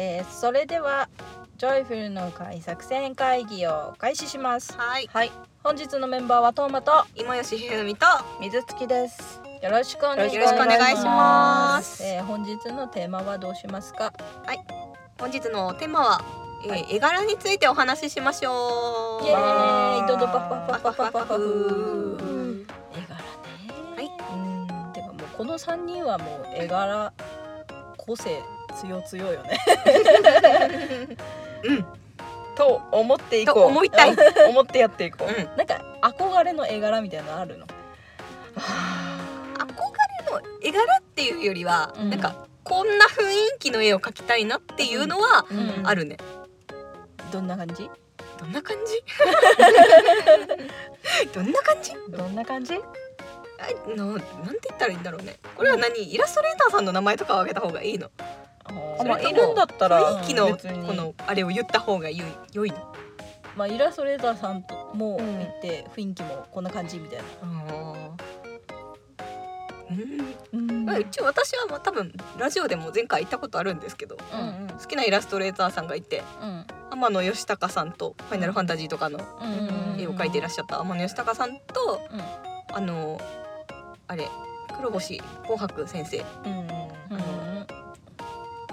えーそれではジョイフルの会作戦会議を開始します。はい。はい。本日のメンバーはトーマと今吉ひふみと水月です。よろしくお願いします。えー本日のテーマはどうしますか？本日のテーマは、えーはい。絵柄についてお話ししましょう。イエーイ。どんどんパフパフパフパフパフ絵柄ね。はい。うん。てかもうこの三人はもう絵柄個性強強よね。うん。と思っていこう。と思いたい。思ってやっていこう、うん。なんか憧れの絵柄みたいなのあるの？憧れの絵柄っていうよりは、うん。なんかこんな雰囲気の絵を描きたいなっていうのはうん。あるね、どんな感じ？どんな感じ？どんな感じ？どんな感じ？あななんて言ったらいいんだろうね。これは何？イラストレーターさんの名前とかを挙げた方がいいのそれとも。いるんだったら雰囲気のこのあれを言った方が良い良い。のまあイラストレーターさんともうん。行って雰囲気もこんな感じみたいな。うん。うん。まあ一応私はまあ多分ラジオでも前回言ったことあるんですけどうん好きなイラストレーターさんがいてうん。天野義高さんと「ファイナルファンタジー」とかのうん。絵を描いていらっしゃった天野義高さんとうん。あのあれ黒星紅白先生。うんうん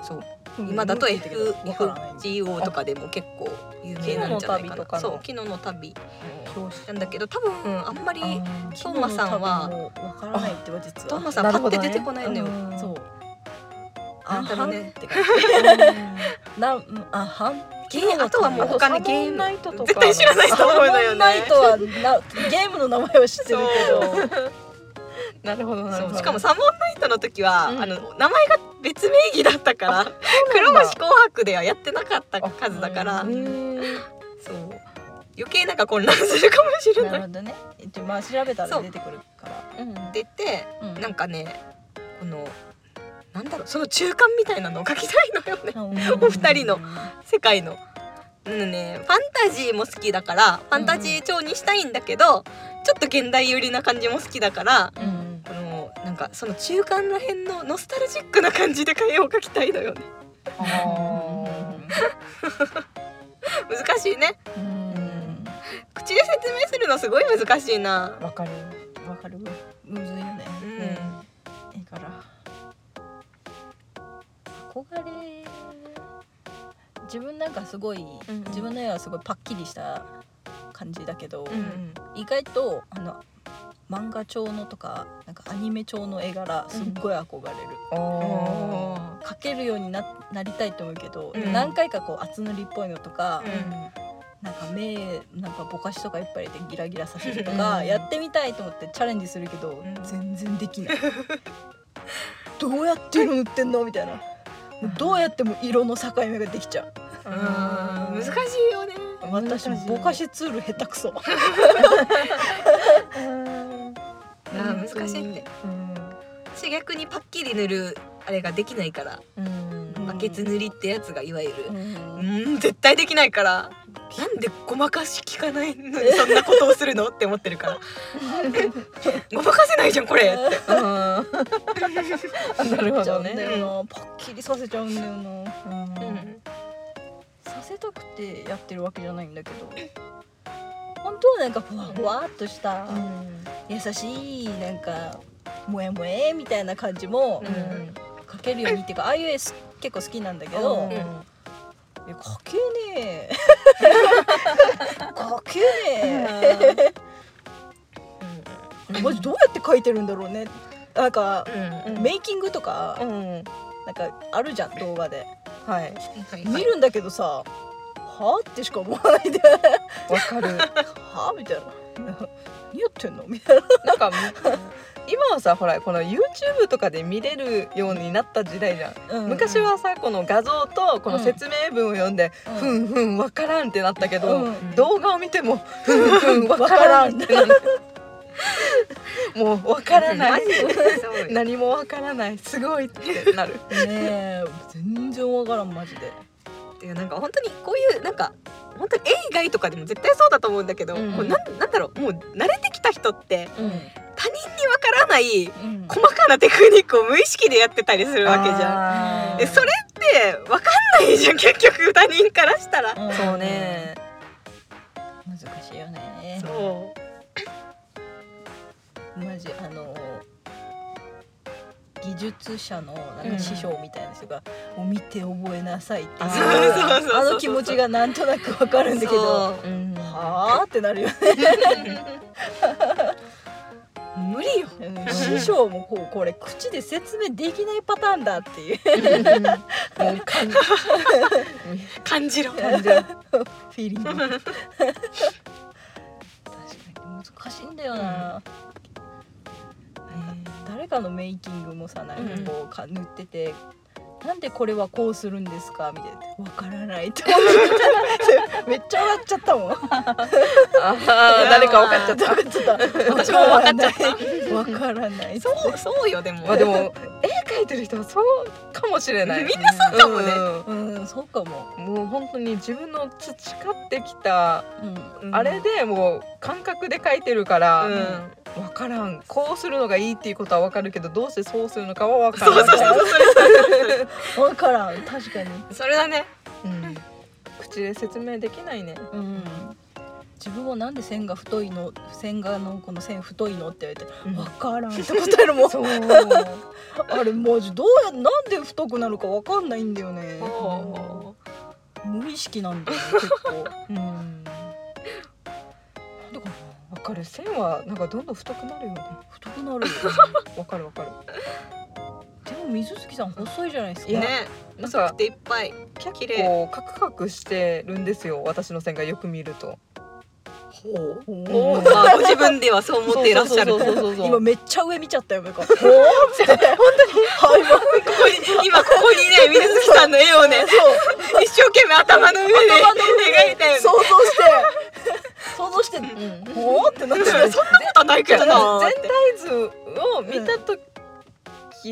そう。うん今だと FGO とかでも結構有名なんじゃないかな。昨日の旅とかの。そう昨日の旅。なんだけど多分あんまりトーマさんはわからないっては実は。トーマさんパッて出てこないのよ、うん。そう。なんだろうね。って感あはんゲーあとはもう他にゲーム。ナイトとか絶対知らないと思うのよね。ナイトはなゲームの名前は知ってるけどなるほどなるほど。しかもサモンナイトの時は、うん。あの名前が別名義だったから黒星紅白ではやってなかった数だから。ううんんそう。余計なんか混乱するかもしれない。なるほどね。一応まあ調べたら出てくるから。うん。ってうん。なんかねこのなんだろうその中間みたいなのを描きたいのよね。お二人の。世界の。うんね、ファンタジーも好きだからファンタジー調にしたいんだけど、ちょっと現代寄りな感じも好きだからうなんかその中間らへんのノスタルジックな感じで絵を描きたいのよね。難しいね。うん。口で説明するのすごい難しいな。わかる。わかる。むずいよね。うん、ええから。憧れ自分なんかすごい、うん自分の絵はすごいパッキリした感じだけど、うん。意外とあの漫画調のとかなんかアニメ調の絵柄すっごい憧れる、お描けるようにななりたいと思うけど、うん。何回かこう厚塗りっぽいのとか、うん。なんか目なんかぼかしとかいっぱい入れてギラギラさせるとうかん。やってみたいと思ってチャレンジするけど、ん。全然できない。どうやって色塗ってんの？みたいな。どうやっても色の境目ができちゃう。うん。難しいよね。私ぼかしツール下手くそ 難しいって。私逆にパッキリ塗るあれができないから。うん。バケツ塗りってやつがいわゆる。うん。うん絶対できないから。なんでごまかし聞かないのにそんなことをするのって思ってるから。ごまかせないじゃんこれって。なるほどね。よなパッキリさせちゃうんだよな。うん。させたくてやってるわけじゃないんだけど本当はなんかふわふわっとした優しいなんか萌え萌えみたいな感じもうん。描けるようにっていうかああいう絵す結構好きなんだけど、うん。いや描けねえ。描けねえ。マジどうやって描いてるんだろうね。なんかうん。メイキングとかうん。なんかあるじゃん動画で。はいはい。見るんだけどさは？あってしか思わないで。わかる。は？あみたいな。何やってんの？みたいな。なんか今はさほらこの YouTube とかで見れるようになった時代じゃん、昔はさこの画像とこの説明文を読んで、うん。ふんふんわからんってなったけど、うん。動画を見てもふんふんわからん。ってなる。もうわからない。何もわからない。すごいってなる。ねえ。全然わからんマジでていうなんか本当にこういうなんか本当に絵以外とかでも絶対そうだと思うんだけど、うん。もうなんなんだろうもう慣れてきた人ってうん。他人にわからないうん。細かなテクニックを無意識でやってたりするわけじゃん。ゃえそれってでわかんないじゃん結局他人からしたら、ん。そうね。難しいよね。そマジあの技術者のなんか師匠みたいな人が「もう見て覚えなさい」ってあの気持ちがなんとなくわかるんだけどそう。うんはあってなるよね、無理よ。うん。師匠もこうこれ口で説明できないパターンだっていう。感じろ感じるフィーリング確かに難しいん。だよな、誰かのメイキングもさなんかこうか塗ってて、なんでこれはこうするんですか？みたいなわからないって思ってめっちゃ笑っちゃったもん。ああ誰か分かっちゃった。分かっちゃった。私も分かっちゃた。わからないそうそうよでも、まあでも絵描いてる人はそうかもしれない。みんなそうかもね。うんうんそうかも、もう本当に自分の培ってきたうん。あれでもう感覚で描いてるから、うん。分からん。こうするのがいいっていうことは分かるけどどうしてそうするのかは分からん分からん確かにそれだねうん口で説明できないねうん自分はなんで線が太いの線画のこの線太いのって言われて「うん。分からん」って答えるもん。あれマジどうやなんで太くなるか分かんないんだよね。お無意識なんだよね結構。うん。なんでかな分かる。線はなんかどんどん太くなるよね。太くなるよ分かる分かる。でも水月さん細いじゃないですか。ーね細くていっぱい。結綺麗。構カクカクしてるんですよ私の線がよく見るとほう。おーまあご自分ではそう思っていらっしゃる。今めっちゃ上見ちゃったよなんかほーって本当に。はい今ここに今ここにね水月さんの絵をね一生懸命頭の上で描いたよね想像して。想像してうん。ほーってなって。るそんなことないけどな全て。体図を見た時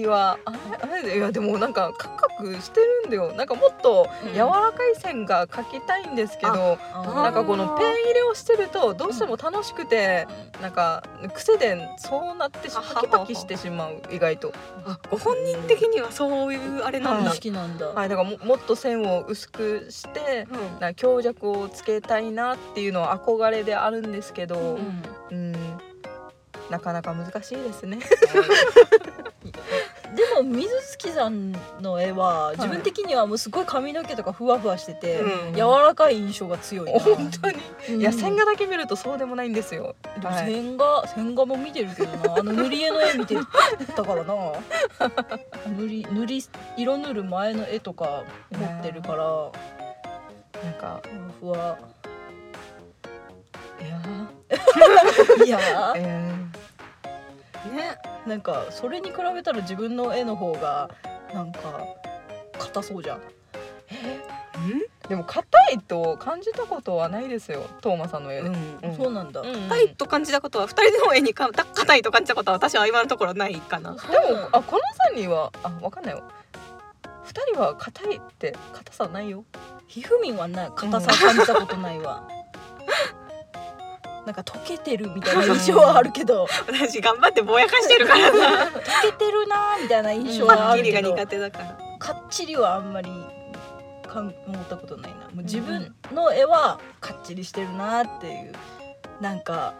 は、あれいやでもなんかカクカクしてるんだよ。なんかもっとうん。柔らかい線が描きたいんですけど、あなんかこのペン入れをしてるとどうしても楽しくて、なんか癖でそうなってパキパキしてしまう意外と。あご本人的にはそういうあれなん無だ意識なんだ、はい、だからももっと線を薄くしてうん。な強弱をつけたいなっていうのは憧れであるんですけど、ううん。ん、なかなか難しいですね。でも水月さんの絵は自分的にはもうすごい髪の毛とかふわふわしてて、うん。柔らかい印象が強いな。本当に、うん。いや線画だけ見るとそうでもないんですよ。はい。線画線画も見てるけどな。あの塗り絵の絵見てたからな。塗り塗り色塗る前の絵とか持ってるから。なんかふわふわ。いや いやー、えね。なんかそれに比べたら自分の絵の方がなんか硬そうじゃん。ー、でも硬いと感じたことはないですよ。トーマさんの絵で。うんうん。そうなんだ、うん硬いと感じたことは二人の絵にか硬いと感じたことは私は今のところないかな。でもあこの三人はあわかんないよ。二人は硬いって硬さないよ。ひふみんはな硬さ感じたことないわ、なんか溶けてるみたいな印象はあるけど。私頑張ってぼやかしてるからな。溶けてるなーみたいな印象ははあるけど、が苦手だから。かっちりはあんまりかん思ったことないな。もう自分の絵はかっちりしてるなっていう。なんか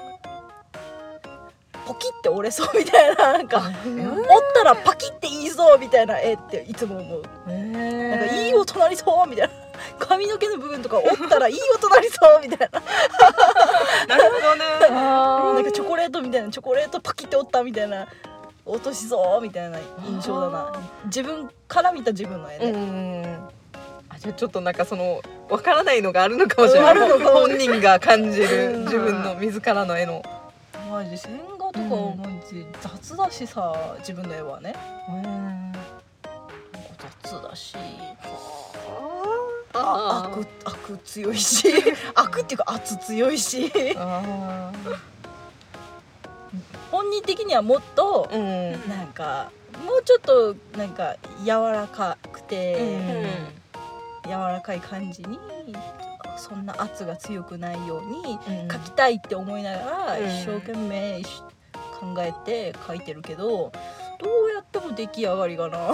ポキって折れそうみたいな。なんか折ったらパキって言いそうみたいな絵っていつも思う。なんかいい音鳴りそうみたいな。髪の毛の部分とか折ったらいい音鳴りそうみたいな なるほどね。あなんかチョコレートみたいなチョコレートパキって折ったみたいな音しそうみたいな印象だな。自分から見た自分の絵うね、ん。あじゃあちょっとなんかそのわからないのがあるのかもしれない。本人が感じるうん。自分の自らの絵の。マジ線画とかはマジ雑だしさ自分の絵はね。雑だしああ悪悪強いし。悪っていうか圧強いし。あ本人的にはもっとーうん。なんかもうちょっとなんか柔らかくて、うん。柔らかい感じにそんな圧が強くないようにうん。描きたいって思いながらうん。一生懸命し考えて描いてるけどどうやっても出来上がりがな。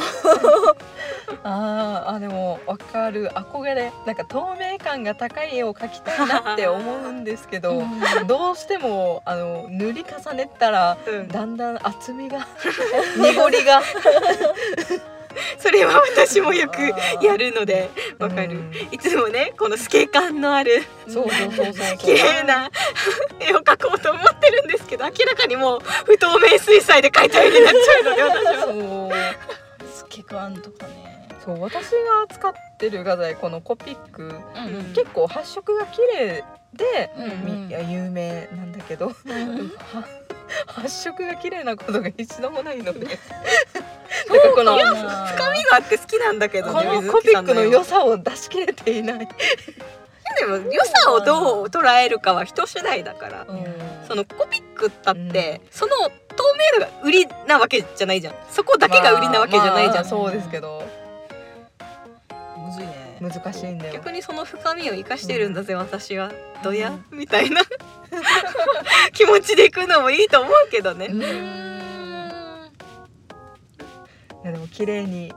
あーあでもわかる。憧れ。なんか透明感が高い絵を描きたいなって思うんですけど、どうしてもあの塗り重ねたらうん。だんだん厚みが 濁りが それは私もよくやるのでわかる。うんいつもねこの透け感のあるそうそうそうそうそう。綺麗な絵を描こうと思ってるんですけど明らかにもう不透明水彩で描いた絵になっちゃうので私は。そう。スケカンとかね。そう私が使ってる画材このコピックうん結構発色が綺麗で、うんみいや有名なんだけど、は 発色が綺麗なことが一度もないのでこの深深みがあって好きなんだけどこね水のコピックの良さを出し切れていない。でも良さをどう捉えるかは人次第だから。そのコピックだって、その透明度が売りなわけじゃないじゃん。そこだけが売りなわけじゃないじゃん、まあそうですけど。むずいね。難しいんだよ。逆にその深みを生かしてるんだぜ、私は。どや、みたいな。気持ちでいくのもいいと思うけどね、やでも綺麗に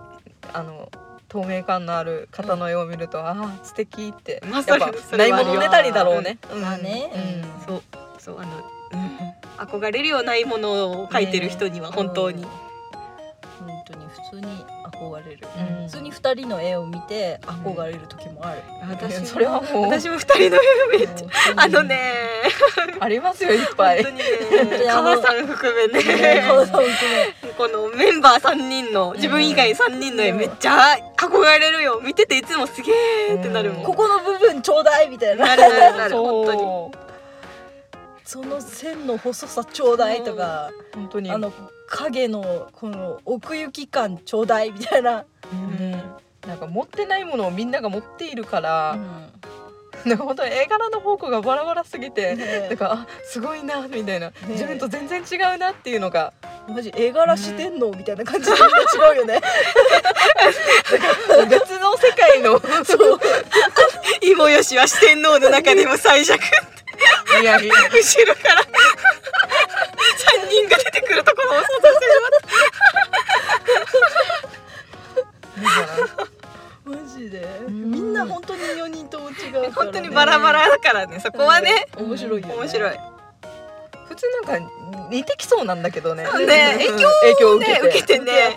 あの透明感のある方の絵を見ると、ああ素敵って、まあやっぱそれそれはあるよないものねたりだろうね、まあね。うん。そう。そうあの、憧れるようないものを描いてる人には本当に、本当に普通に憧れる、うん。普通に二人の絵を見て憧れる時もある、私も。それはもう私も二人の絵めっちゃあのね。ありますよいっぱい。本当にね。川さん含めね。ねこの含め。このメンバー3人の自分以外3人の絵うん。めっちゃ憧れるよ。見てていつもすげーってなるもん。うここの部分ちょうだいみたいな。なるなるなる。本当に。その線の細さちょうだいとか本当に。あの影のこの奥行き感ちょうだいみたいな、うん。なんか持ってないものをみんなが持っているから、うなんか本当に絵柄の方向がバラバラすぎて、ね。なんかあすごいなみたいな、自分と全然違うなっていうのが。マジ絵柄してんの、みたいな感じで違うよね。別の世界の。そう。芋よしは四天王の中でも最弱いやいや。後ろから。3人が出てくるところを想像してマジで。ん。みんな本当に4人とも違うね、本当にバラバラだからね。そこはね。面白いよ、ね、面白い普通なんか似てきそうなんだけどね。ね。うん。影響影響を受けて,、ね受けてね。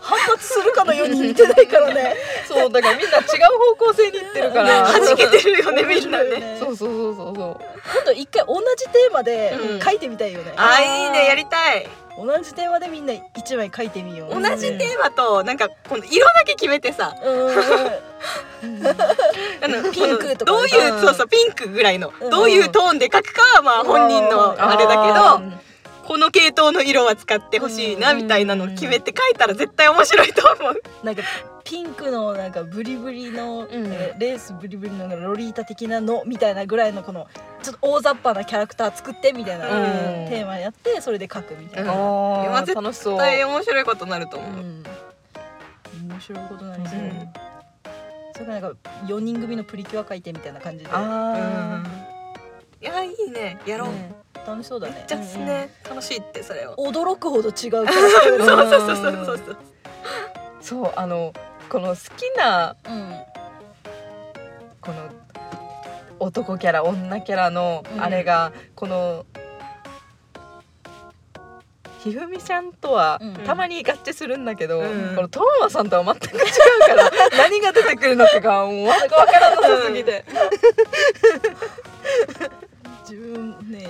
反発するかのように似てないからね。そうだからみんな違う方向性にいってるから。弾けてるよねみんなね。ねそうそうそうそうそう。今度一回同じテーマでうん。書いてみたいよね、あーいいね。やりたい同じテーマでみんな一枚書いてみよう。同じテーマとなんかこの色だけ決めてさ。うん。あのピンクとか。どういうそうそうピンクぐらいの。うん。どういうトーンで描くかはまあ本人のあれだけあどこの系統の色は使ってほしいなうんみたいなのを決めて描いたら絶対面白いと思う。なんかピンクのなんかブリブリの、ん。えーレースブリブリのロリータ的なのみたいなぐらいのこのちょっと大雑把なキャラクター作ってみたいな、うん。テーマやってそれで書くみたいな、うん絶対面白いことになるとう。思う。ん。面白いことなんですよ、うん。それからなんか4人組のプリキュア書いてみたいな感じで、あうん。いやいいね。やろう。ね楽しそうだね。じゃあね。楽しいってそれを。驚くほど違うそう そうそうそうそうそう。ーそうあのこの好きなうんこの男キャラ女キャラのうん。あれが、このひふみちゃんとはうん。たまに合致するんだけど、うん。このトーマさんとは全く違うから 何が出てくるのかがもうわからなさすぎて、自分ね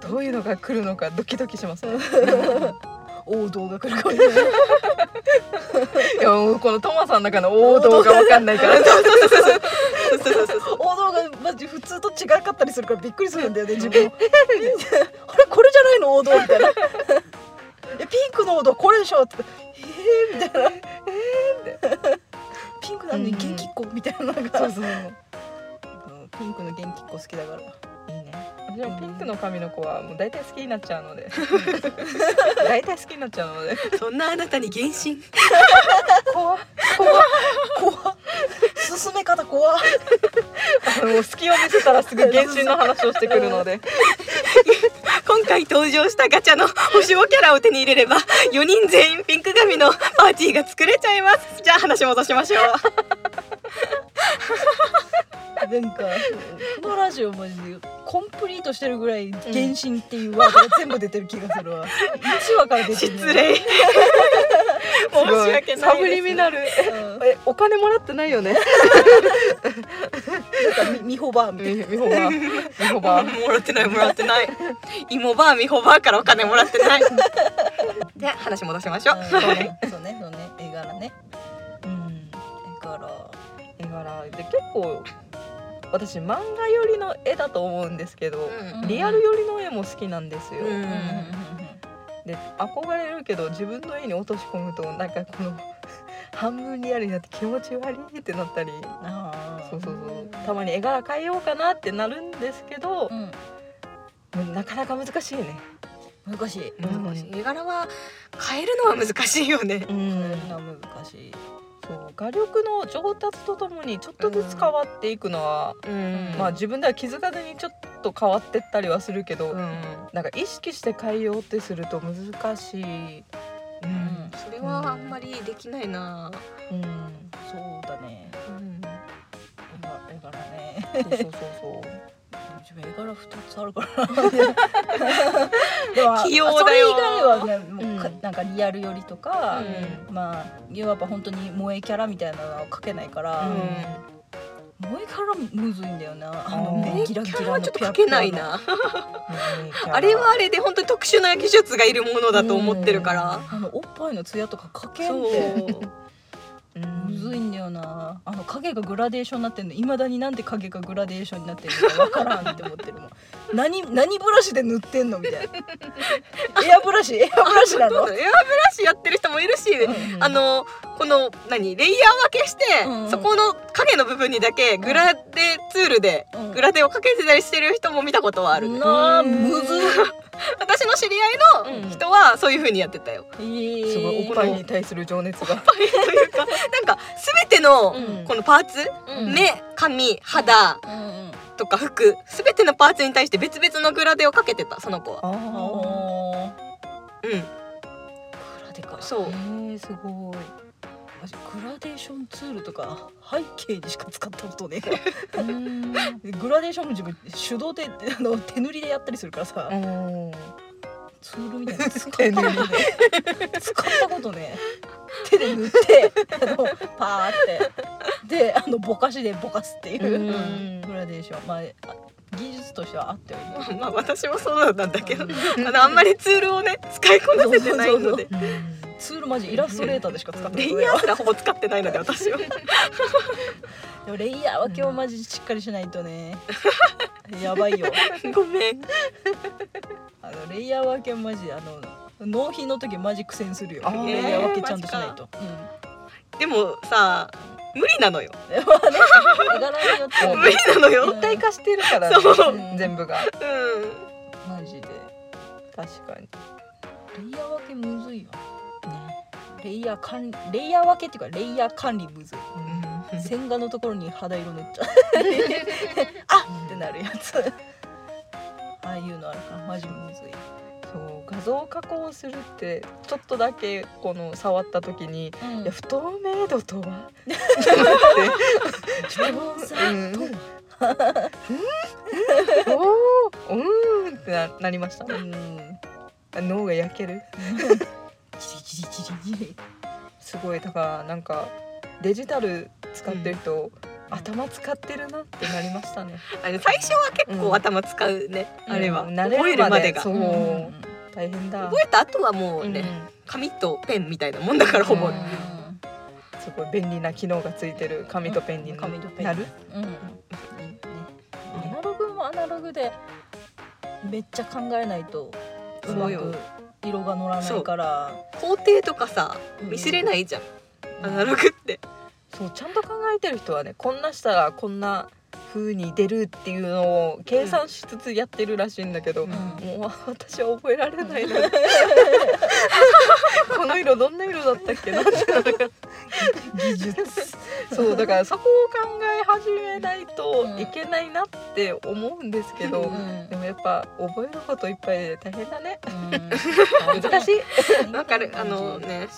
どういうのが来るのかドキドキします。ね。王道が来るかもしれない。いやもうこのトーマさんの中の王道がわかんないから。そうそうそうそう。王道がマジ普通と違かったりするからびっくりするんだよね自分。あれこれじゃないの王道みたいな。えピンクの王道これでしょって。えー、みたいな。えー、ピンクなのに元気っ子みたいなのが、そうそう。うんピンクの元気っ子好きだからいいね。私もピンクの髪の子はもう大体好きになっちゃうので。大体好きになっちゃうので。そんなあなたに原神。怖っ怖っ進め方怖っあの隙を見せたらすぐ原神の話をしてくるので。今回登場したガチャの星5キャラを手に入れれば4人全員ピンク髪のパーティーが作れちゃいますじゃあ話戻しましょうなんかこのラジオマジでコンプリートしてるぐらい「原神」っていうワードが全部出てる気がするわ、1話から出てる失礼。申し訳ないサブリミナル。うん。えお金もらってないよね。なんかみみほばみたいな。みほばみほば もらってないもらってない。芋バーミホバーからお金もらってない。で話戻しましょう、うんそうね。そうねそうね。絵柄ね。うん。絵柄。絵柄。で結構私漫画寄りの絵だと思うんですけど、うん。リアル寄りの絵も好きなんですよ、うん。うん。うんうんで憧れるけど自分の絵に落とし込むとなんかこの 半分リアルになって気持ち悪いってなったり。そうそうそう。たまに絵柄変えようかなってなるんですけどう、ん。なかなか難しいね。難しい。難しい絵柄は変えるのは難しいよね。うん。変えるのは難しいそう画力の上達とともにちょっとずつ変わっていくのは、うん。まあ自分では気づかずにちょっと変わってったりはするけど、うん。なんか意識して変えようってすると難しい。うん。それはあんまりできないな、うん、そうだね。うん。絵柄絵柄ね。そうそうそうそう。自分絵柄二つあるからでも器用だよそれ以外はねもうかうんなんかリアル寄りとか、うまあやっぱ本当に萌えキャラみたいなのは描けないから、うん萌えキャラむずいんだよなあの目ギラギキャララのはちょっと描けないなあれはあれで本当に特殊な技術がいるものだと思ってるからあのおっぱいのツヤとか描けんってうんむずいんだよな。あの影がグラデーションになってんの。いまだになんで影がグラデーションになってるのかわからんって思ってるもん。何何ブラシで塗ってんのみたいな。エアブラシ？エアブラシなの？エアブラシやってる人もいるし、うんあのこの何レイヤー分けして、うんうん。そこの影の部分にだけグラデツールでうん。グラデをかけてたりしてる人も見たことはある、なあうん。むずい私の知り合いのうん。人はそういう風にやってたよ、すごいおっぱいに対する情熱が。というか。なんか全てのうん。このパーツ、うん。目髪肌うんうんとか服全てのパーツに対して別々のグラデをかけてたその子は。うん。ーグラデか。そう。あ、えー、すごい。マジグラデーションツールとか背景にしか使ったことねうん。え グラデーションも自分手動で あの手塗りでやったりするからさ。うんツールみたいな。の 使ったことね使ったことね手で塗ってあのパーって。であのぼかしでぼかすっていううん。グラデーション。まああ技術としてはあってはいる。まあ私もそうなんだけど、うん。あのあんまりツールをね使いこなせてないのでツールマジイラストレーターでしか使ったことレないイヤーすらほぼ使ってないので私は。でもレイヤーは今日マジしっかりしないとね。やばいよ。ごめん。あのレイヤー分けマジあの納品の時マジ苦戦するよ。レイヤー分けちゃんとしないと、でもさ無理なのよ。うん、まあね。絵柄によって。は 無理なのよ。うん。一体化してるからねそう。うん全部が。うマジで。確かに。レイヤー分けむずいよレイヤー管理レイヤー分けっていうかレイヤー管理むずい。ん。線画のところに肌色塗っちゃう。あってなるやつ。ああいうのあるか。らマジむずい。そう画像加工するってちょっとだけこの触った時に、いや不透明度とは？調査うん。とおーうーん。ってななりましたうん。脳が焼けるチリチリチリ。すごい。だからなんかデジタル使ってる人、頭使ってるなってなりましたね。あれ最初は結構頭使うね、あれは、うん覚えるまでが。そう、うん。大変だ。覚えた後はもうね、紙とペンみたいなもんだからほぼ、うんすごい便利な機能がついてる紙とペンに紙とペンなる、うん、ね、アナログもアナログでめっちゃ考えないとうまく色が乗らないから。工程とかさ見せれないじゃん、アナログって。そうちゃんと考えてる人はねこんなしたらこんな風に出るっていうのを計算しつつやってるらしいんだけど、うん。もう私は覚えられないの この色どんな色だったっけな技術。そうだからそこを考え始めないといけないなって思うんですけど、うんでもやっぱ覚えることいっぱいで大変だね。うん。難しい。わかる。あのね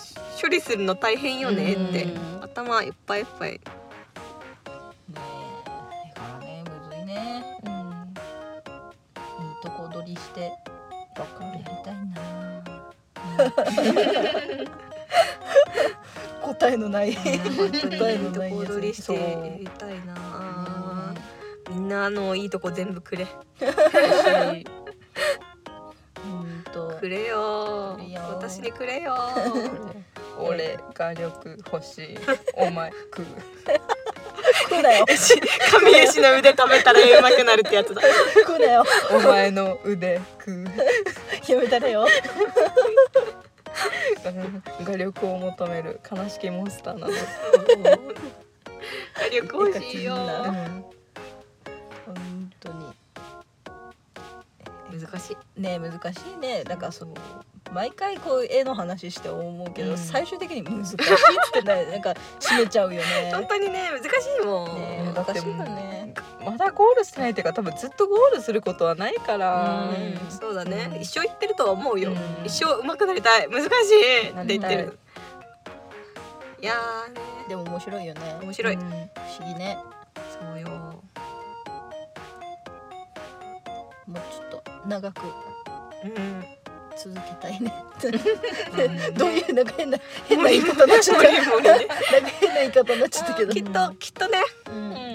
処理するの大変よねって。うん。頭いっぱいいっぱいりしてわかやりたいな。答えのない。答えのないやつりしてやりたいなみんなのいいとこ全部くれ。くれよ。私にくれよ。俺画力欲しい。お前食う食うなよ。神石の腕食べたらうまくなるってやつだ。食うなよ。お前の腕食う。やめたれよ。画力を求める悲しきモンスターなの、火力欲しいよ。本当に。難しい。ね難しいね。だからその毎回こう絵の話して思うけど、うん。最終的に難しいってね なんか締めちゃうよね。本当にね難しいもん、ね難しいよね。まだゴールしてないっていうか多分ずっとゴールすることはないから、うん。そうだね、うん。一生言ってるとは思うよ、うん。一生上手くなりたい。難しいって言ってる。いやーね。でも面白いよね。面白い、うん。不思議ね。そうよ。もうちょっと長く。うん続けたいね。うん。どういうなんか変な変な言い方になっちゃった。変な言い方になっちゃったけど。きっときっとね。うん。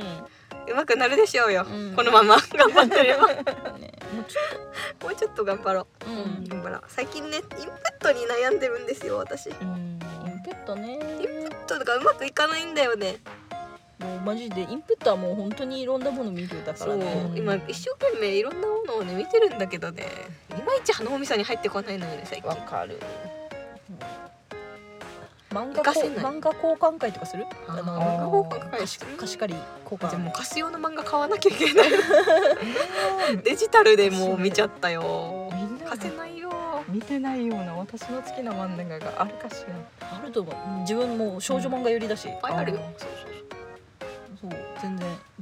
上手くなるでしょうよ、うん。このまま。頑張ってれば。ね。もうちょもうちょっと頑張ろう、頑張ろう。最近ねインプットに悩んでるんですよ私。インプットね。プットがうまくいかないんだよねもうマジでインプットはもう本当にいろんなもの見るだからね。今一生懸命いろんなものをね見てるんだけどね。いまいち鼻おみさに入ってこないのよね最近。わかる。漫画漫画交換会とかする？あの漫画交換会貸し貸し借り交換。じゃあもうカシオの漫画買わなきゃいけない。デジタルでもう見ちゃったよ。貸せないよ。見てないような私の好きな漫画があるかしら。あると思う。自分も少女漫画寄りだし、いっぱいあるよ。そうそうそう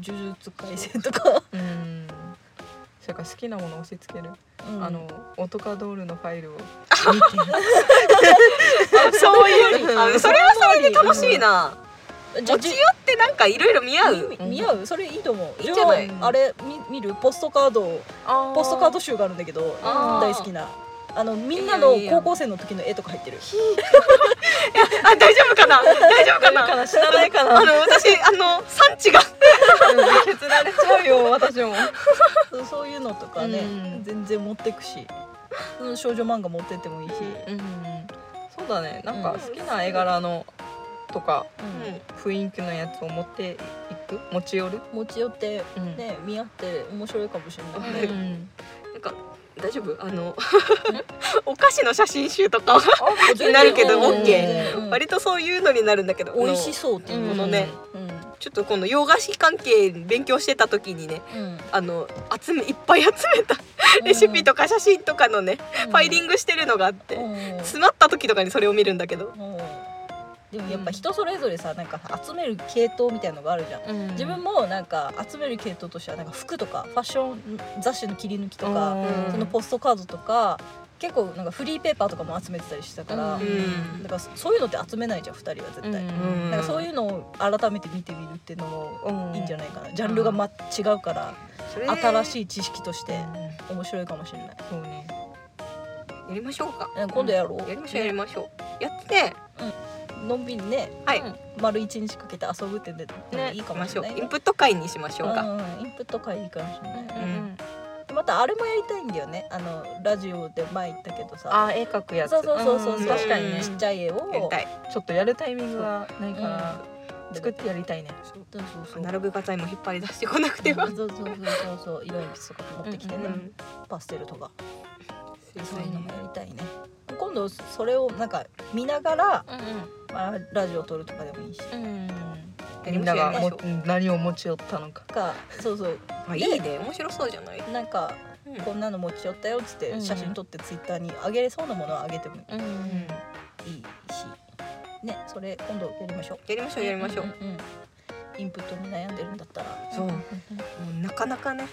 呪術廻戦とか、うん。それから好きなものを押し付ける、うん。あのオトカドールのファイルを。そういうあそれはそれで楽しいな。じゃ持ち寄ってなんかいろいろ見合う。み見合う？それいいと思う。いいん。じゃないじああれみ見る？ポストカードポストカード集があるんだけど大好きなあのみんないの高校生の時の絵とか入ってる。あ 大丈夫かな？大丈夫かな？知らないかな。あの私あの産地が。削られちゃうよ 私も。そうそういうのとかね、うん。全然持ってくし。うん少女漫画持ってってもいいし、うん。そうだね。なんか好きな絵柄のとかうん。雰囲気のやつを持っていく？持ち寄る、持ち寄ってうん。ね見合って面白いかもしれないね、うん。なんか大丈夫？あの お菓子の写真集とかは全然なるけどうん OK うん。割とそういうのになるんだけど。美味しうそうっていうものねうん。ちょっとこの洋菓子関係勉強してた時にねうん。あの集めいっぱい集めたレシピとか写真とかのね、うん。ファイリングしてるのがあって、うん。詰まった時とかにそれを見るんだけど。うんでもやっぱ人それぞれさなんか集める系統みたいのがあるじゃん。自分もなんか集める系統としてはなんか服とかファッション雑誌の切り抜きとかうん。そのポストカードとか結構なんかフリーペーパーとかも集めてたりしてたから、うん。だからそういうのって集めないじゃん2人は絶対、ん。なんかそういうのを改めて見てみるっていうのもいいんじゃないかな、ジャンルが、ま、違うから新いしい知識として面白いかもしれない。そうね。やりましょうか。うん。今度やろう、やりましょうやりましょう。やってのんびりね。はい、うん丸一日かけて遊ぶってでもいいかもしれないね。インプット会にしましょうか、うんインプット会いいかもしれない、んまたあれもやりたいんだよね。あのラジオで前言ったけどさ。あ絵描くやつ。そうそうそうそう。うん確かにね。ちっちゃい絵を。ちょっとやるタイミングがないから。う。ん作ってやりたいね。そうそうそう。アナログ画材も引っ張り出してこなくては。そうそうそうそうそう。色鉛筆とか持ってきてね、うんうんパステルとか。水そういうのもやりたいね今度それをなんか見ながら、うんまあ、ラジオ撮るとかでもいいし。みん。ながも何を持ち寄ったのか。かそうそう。うあいいね。面白そうじゃない？なんかうん。こんなの持ち寄ったよっつってうん写真撮ってツイッターに上げれそうなものは上げてもいうんいし。ねそれ今度やりましょう。やりましょうやりましょう、んんんインプットに悩んでるんだったら。そう。もうなかなかね。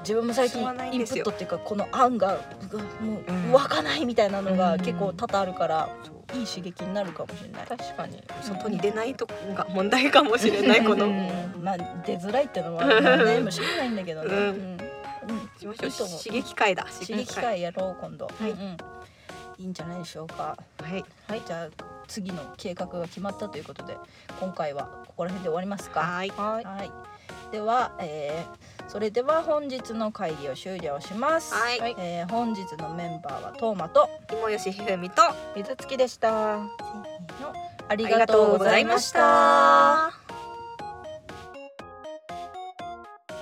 自分も最近インプットっていうかこの案ががもう湧かないみたいなのがうん結構多々あるからいい刺激になるかもしれない。確かに。外に出ないとこが問題かもしれない この、うん。まあ出づらいってのはまあねもしれないんだけどね。うん。しまし刺激会だ。刺激会。やろう今度。はい。いいんじゃないでしょうか。はい。はい。じゃあ次の計画が決まったということで今回はここら辺で終わりますか。はいはいはい。では、えー、それでは本日の会議を終了します。はいえー本日のメンバーはトーマと芋吉ひふみと水月でしたありありががとうございまし。た